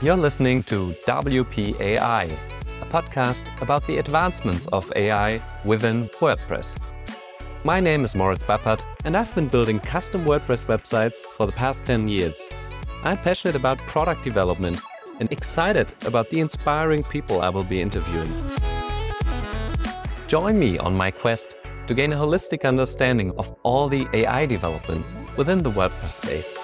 You're listening to WPAI, a podcast about the advancements of AI within WordPress. My name is Moritz Bappert, and I've been building custom WordPress websites for the past 10 years. I'm passionate about product development and excited about the inspiring people I will be interviewing. Join me on my quest to gain a holistic understanding of all the AI developments within the WordPress space.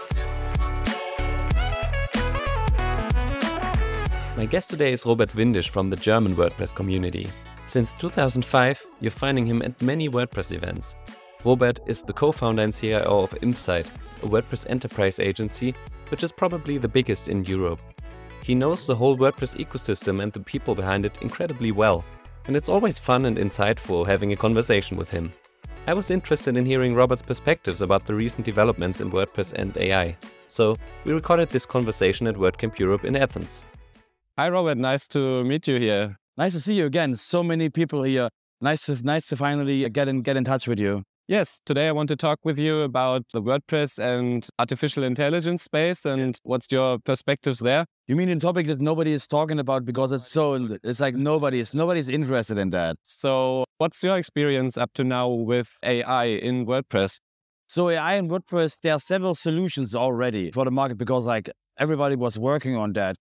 My guest today is Robert Windisch from the German WordPress community. Since 2005, you're finding him at many WordPress events. Robert is the co founder and CIO of Inpsyde, a WordPress enterprise agency, which is probably the biggest in Europe. He knows the whole WordPress ecosystem and the people behind it incredibly well, and it's always fun and insightful having a conversation with him. I was interested in hearing Robert's perspectives about the recent developments in WordPress and AI, so we recorded this conversation at WordCamp Europe in Athens. Hi, Robert. Nice to meet you here. Nice to see you again. So many people here. Nice to nice to finally uh, get in get in touch with you. Yes, today I want to talk with you about the WordPress and artificial intelligence space and what's your perspectives there? You mean a topic that nobody is talking about because it's so it's like nobody's nobody's interested in that. So, what's your experience up to now with AI in WordPress? So, AI in WordPress, there are several solutions already for the market because like everybody was working on that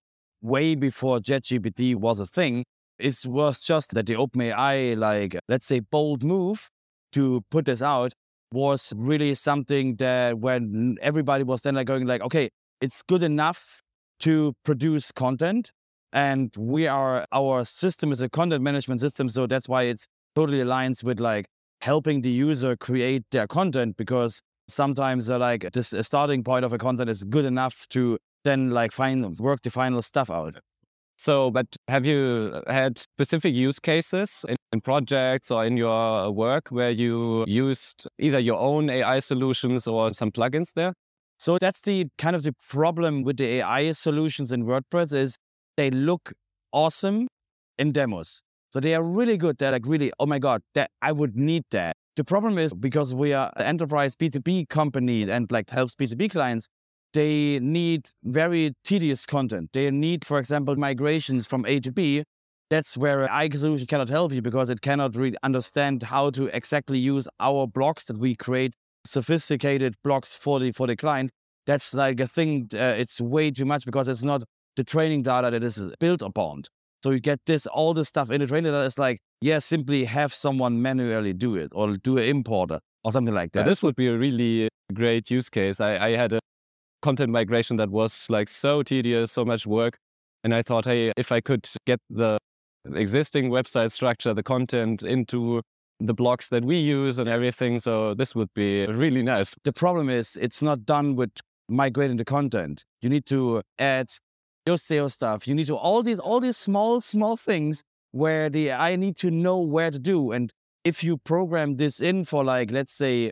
way before ChatGPT was a thing. It was just that the OpenAI, like let's say, bold move to put this out was really something that when everybody was then like going like, okay, it's good enough to produce content. And we are, our system is a content management system. So that's why it's totally aligns with like helping the user create their content because sometimes uh, like this starting point of a content is good enough to then like find work the final stuff out. So, but have you uh, had specific use cases in, in, projects or in your work where you used either your own AI solutions or some plugins there? So that's the kind of the problem with the AI solutions in WordPress is they look awesome in demos. So they are really good. They're like really, oh my God, that I would need that. The problem is because we are an enterprise B2B company and like helps B2B clients, they need very tedious content. They need, for example, migrations from A to B. That's where AI solution cannot help you because it cannot really understand how to exactly use our blocks that we create, sophisticated blocks for the for the client. That's like a thing. Uh, it's way too much because it's not the training data that is built upon. So you get this all the stuff in the training data. It's like yeah, simply have someone manually do it or do an importer or something like that. This would be a really great use case. I, I had a content migration that was like so tedious, so much work. And I thought, hey, if I could get the existing website structure, the content into the blocks that we use and everything, so this would be really nice. The problem is it's not done with migrating the content. You need to add your SEO stuff. You need to all these all these small small things where the I need to know where to do. And if you program this in for like let's say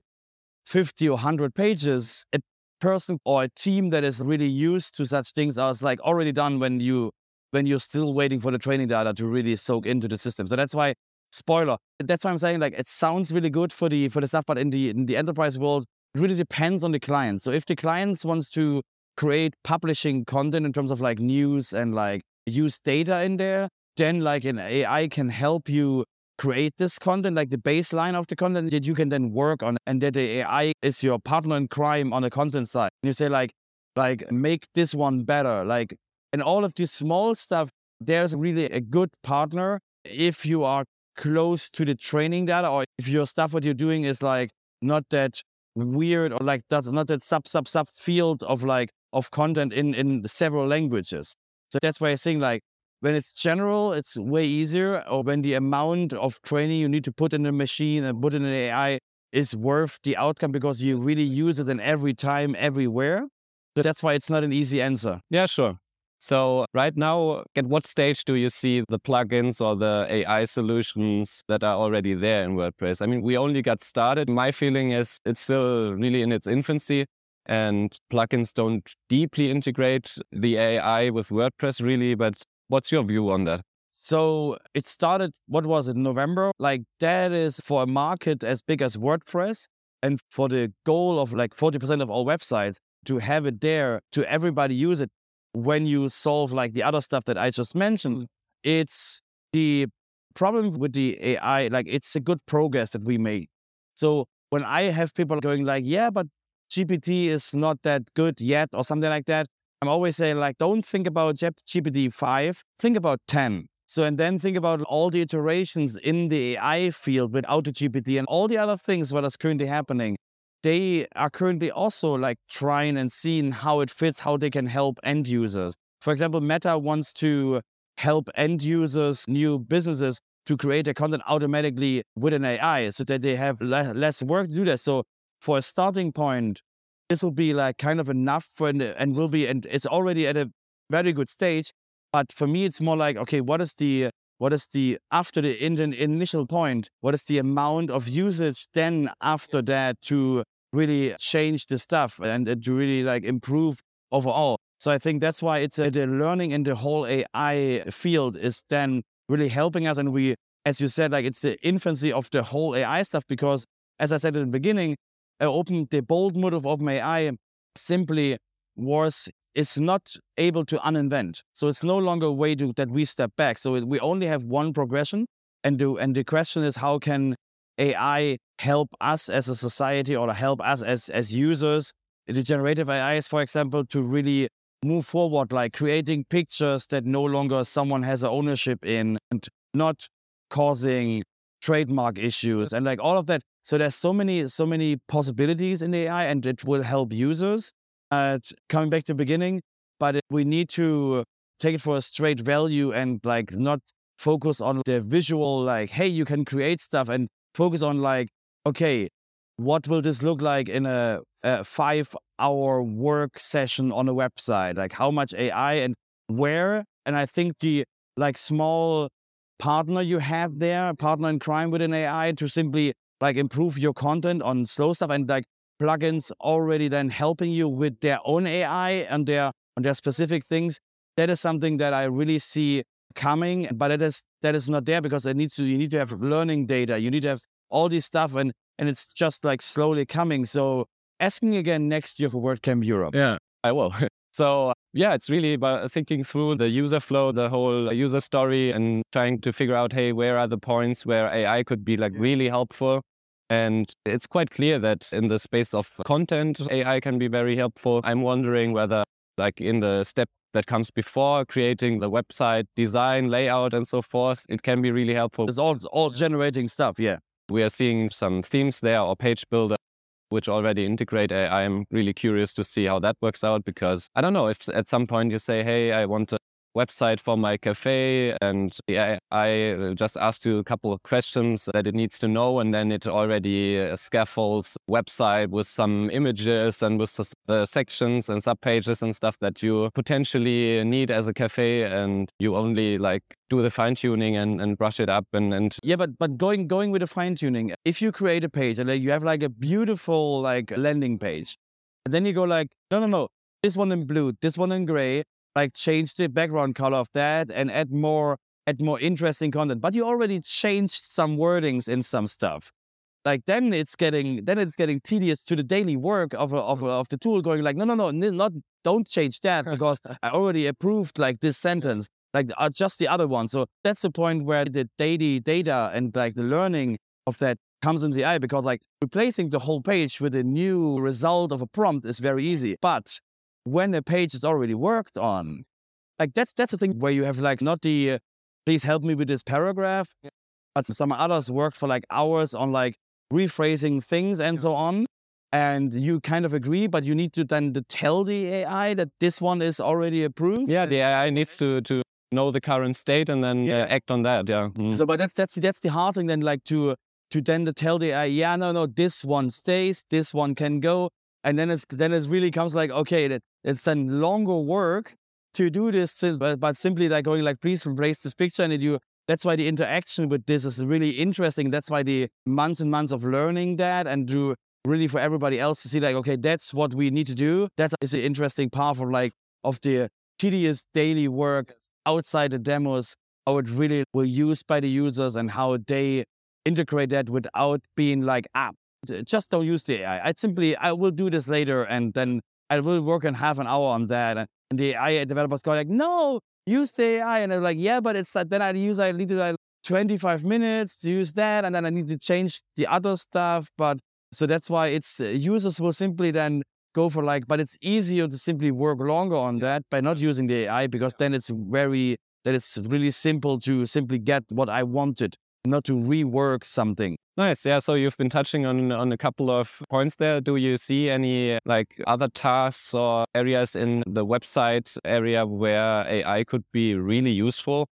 50 or 100 pages, it person or a team that is really used to such things are like already done when you when you're still waiting for the training data to really soak into the system. So that's why spoiler. That's why I'm saying like it sounds really good for the for the stuff, but in the in the enterprise world, it really depends on the client. So if the client wants to create publishing content in terms of like news and like use data in there, then like an AI can help you create this content, like the baseline of the content that you can then work on, and that the AI is your partner in crime on the content side. And you say like, like make this one better, like, and all of this small stuff. There's really a good partner if you are close to the training data, or if your stuff what you're doing is like not that weird or like that's not that sub sub sub field of like of content in in several languages. So that's why I think like when it's general, it's way easier. Or when the amount of training you need to put in a machine and put in an AI is worth the outcome because you really use it in every time, everywhere. So that's why it's not an easy answer. Yeah, sure. So, right now, at what stage do you see the plugins or the AI solutions that are already there in WordPress? I mean, we only got started. My feeling is it's still really in its infancy, and plugins don't deeply integrate the AI with WordPress, really. But What's your view on that? So it started, what was it, November? Like that is for a market as big as WordPress and for the goal of like 40% of all websites to have it there to everybody use it. when you solve like the other stuff that I just mentioned, mm. it's the problem with the AI, like it's a good progress that we made. So when I have people going like, yeah, but GPT is not that good yet or something like that, I'm always saying like, don't think about GPT 5, think about 10. So, and then think about all the iterations in the AI field without the GPT and all the other things what is currently happening. They are currently also like trying and seeing how it fits, how they can help end users. For example, Meta wants to help end users, new businesses to create their content automatically with an AI so that they have le- less work to do that. So, for a starting point, this will be like kind of enough for, and will be, and it's already at a very good stage but for me, it's more like, okay, what is the what is the after the initial point? What is the amount of usage then after that to really change the stuff and to really like improve overall? So I think that's why it's uh, the learning in the whole AI field is then really helping us. And we, as you said, like it's the infancy of the whole AI stuff because, as I said in the beginning, I opened the bold mode of OpenAI simply was is not able to uninvent. So it's no longer a way to, that we step back. So we only have one progression. And the, and the question is, how can AI help us as a society or help us as, as users? The generative AI is, for example, to really move forward, like creating pictures that no longer someone has ownership in and not causing trademark issues and like all of that. So there's so many, so many possibilities in AI and it will help users coming back to the beginning, but we need to take it for a straight value and like not focus on the visual, like, hey, you can create stuff and focus on like, okay, what will this look like in a, a five hour work session on a website? Like how much AI and where? And I think the like small partner you have there, partner in crime with an AI to simply like improve your content on slow stuff and like plugins already then helping you with their own AI and their and their specific things. That is something that I really see coming, but it is that is not there because it needs to you need to have learning data. You need to have all this stuff and and it's just like slowly coming. So asking again next year for WordCamp Europe. Yeah, I will. so yeah, it's really about thinking through the user flow, the whole user story, and trying to figure out, hey, where are the points where AI could be like really helpful? And it's quite clear that in the space of content, AI can be very helpful. I'm wondering whether, like, in the step that comes before creating the website design, layout, and so forth, it can be really helpful. It's all, all generating stuff, yeah. We are seeing some themes there or page builder which already integrate AI. I'm really curious to see how that works out because I don't know if at some point you say, hey, I want to website for my cafe and yeah, I uh, just asked you a couple of questions that it needs to know and then it already uh, scaffolds website with some images and with the sections and subpages and stuff that you potentially need as a cafe and you only like do the fine tuning and, and brush it up and, and yeah but but going going with the fine tuning if you create a page and like you have like a beautiful like landing page and then you go like no no no this one in blue this one in gray like change the background color of that and add more add more interesting content. But you already changed some wordings in some stuff. Like then it's getting then it's getting tedious to the daily work of of of the tool. Going like no no no not don't change that because I already approved like this sentence like uh, just the other one. So that's the point where the daily data and like the learning of that comes in the eye because like replacing the whole page with a new result of a prompt is very easy. But when a page is already worked on, like that's that's the thing where you have like not the uh, please help me with this paragraph, yeah. but some others work for like hours on like rephrasing things and yeah. so on. And you kind of agree, but you need to then to tell the AI that this one is already approved. Yeah, the AI needs to to know the current state and then yeah. uh, act on that. Yeah. Mm. So, but that's that's that's the hard thing. Then, like to to then to tell the AI, yeah, no, no, this one stays, this one can go, and then it's then it really comes like okay that it's then longer work to do this but, but simply like going like please replace this picture and you that's why the interaction with this is really interesting. That's why the months and months of learning that and do really for everybody else to see like okay that's what we need to do. That is the interesting part of like of the tedious daily work outside the demos how it really will used by the users and how they integrate that without being like ah just don't use the AI. I simply, I will do this later and then I will work in half an hour on that. And And the AI developers go like, no, use the AI. And they're like, yeah, but it's like, then I use, I need to like 25 minutes to use that. And then I need to change the other stuff. But so that's why it's uh, users will simply then go for like, but it's easier to simply work longer on that by not using the AI because then it's very, that it's really simple to simply get what I wanted, not to rework something. Nice. Yeah. So you've been touching on on a couple of points there. Do you see any like other tasks or areas in the website area where AI could be really useful?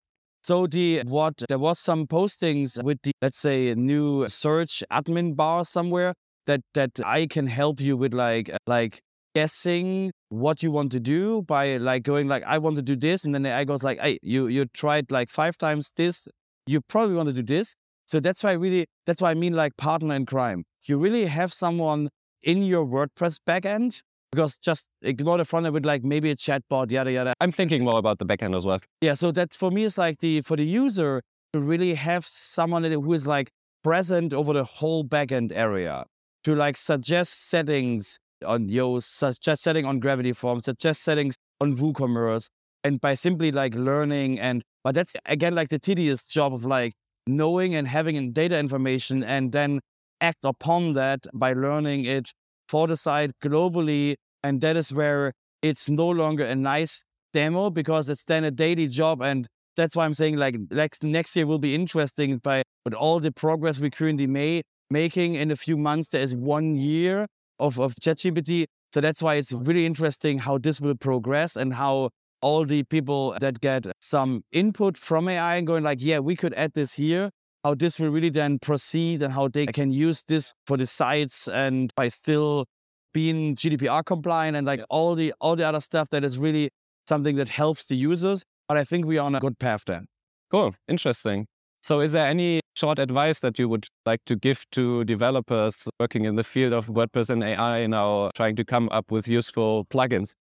So the what there was some postings with the let's say new search admin bar somewhere that that I can help you with like uh, like guessing what you want to do by like going like I want to do this and then the AI goes like hey you you tried like five times this you probably want to do this so that's why I really that's why I mean like partner in crime. You really have someone in your WordPress backend because just ignore the front end with like maybe a chatbot yada yada. I'm thinking more about the backend as well. Yeah so that for me is like the for the user to really have someone who is like present over the whole backend area to like suggest settings on Yoast, suggest setting on Gravity Forms, suggest settings on WooCommerce, and by simply like learning and but that's again like the tedious job of like knowing and having data information and then act upon that by learning it for the site globally. And that is where it's no longer a nice demo because it's then a daily job. And that's why I'm saying like next next year will be interesting by with all the progress we currently made making in a few months. There is one year of, of ChatGPT. So that's why it's really interesting how this will progress and how all the people that get some input from AI and going like, yeah, we could add this here, how this will really then proceed and how they can use this for the sites and by still being GDPR compliant and like all the all the other stuff that is really something that helps the users. But I think we are on a good path then. Cool. Interesting. So, is there any short advice that you would like to give to developers working in the field of WordPress and AI now trying to come up with useful plugins?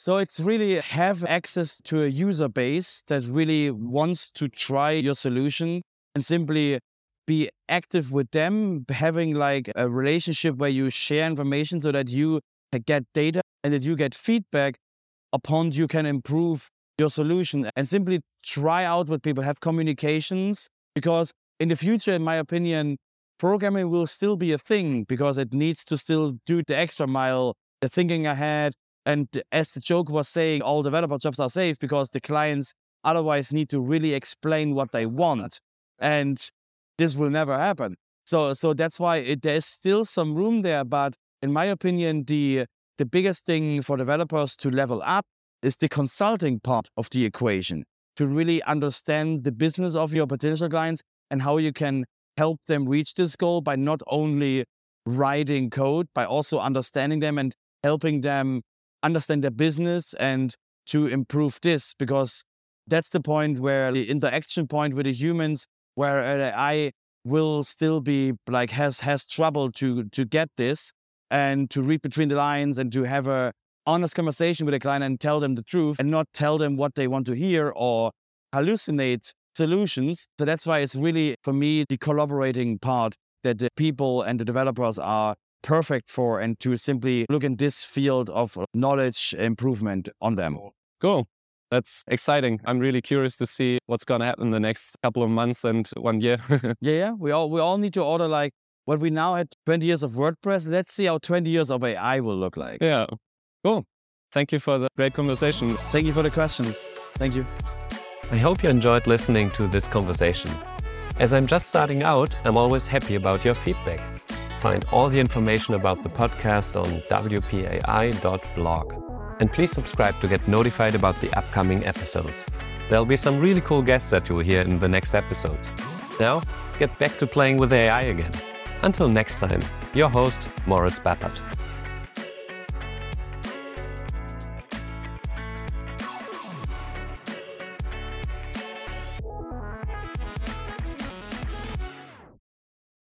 So, it's really have access to a user base that really wants to try your solution and simply be active with them, having like a relationship where you share information so that you get data and that you get feedback upon you can improve your solution and simply try out with people, have communications because in the future, in my opinion, programming will still be a thing because it needs to still do the extra mile, the thinking ahead. And as the joke was saying, all developer jobs are safe because the clients otherwise need to really explain what they want. And this will never happen. So, so that's why it, there's still some room there. But in my opinion, the the biggest thing for developers to level up is the consulting part of the equation to really understand the business of your potential clients and how you can help them reach this goal by not only writing code, by also understanding them and helping them understand their business and to improve this because that's the point where the interaction point with the humans where uh, AI will still be like has has trouble to to get this and to read between the lines and to have a honest conversation with a client and tell them the truth and not tell them what they want to hear or hallucinate solutions. So that's why it's really, for me, the collaborating part that the people and the developers are perfect for and to simply look in this field of knowledge improvement on them. Cool. That's exciting. I'm really curious to see what's going to happen in the next couple of months and one year. yeah, yeah. We all we all need to order like what we now had 20 years of WordPress. Let's see how 20 years of AI will look like. Yeah. Cool. Thank you for the great conversation. Thank you for the questions. Thank you. I hope you enjoyed listening to this conversation. As I'm just starting out, I'm always happy about your feedback. Find all the information about the podcast on wpai.blog. And please subscribe to get notified about the upcoming episodes. There'll be some really cool guests that you will hear in the next episodes. Now, get back to playing with AI again. Until next time, your host, Moritz Bappert.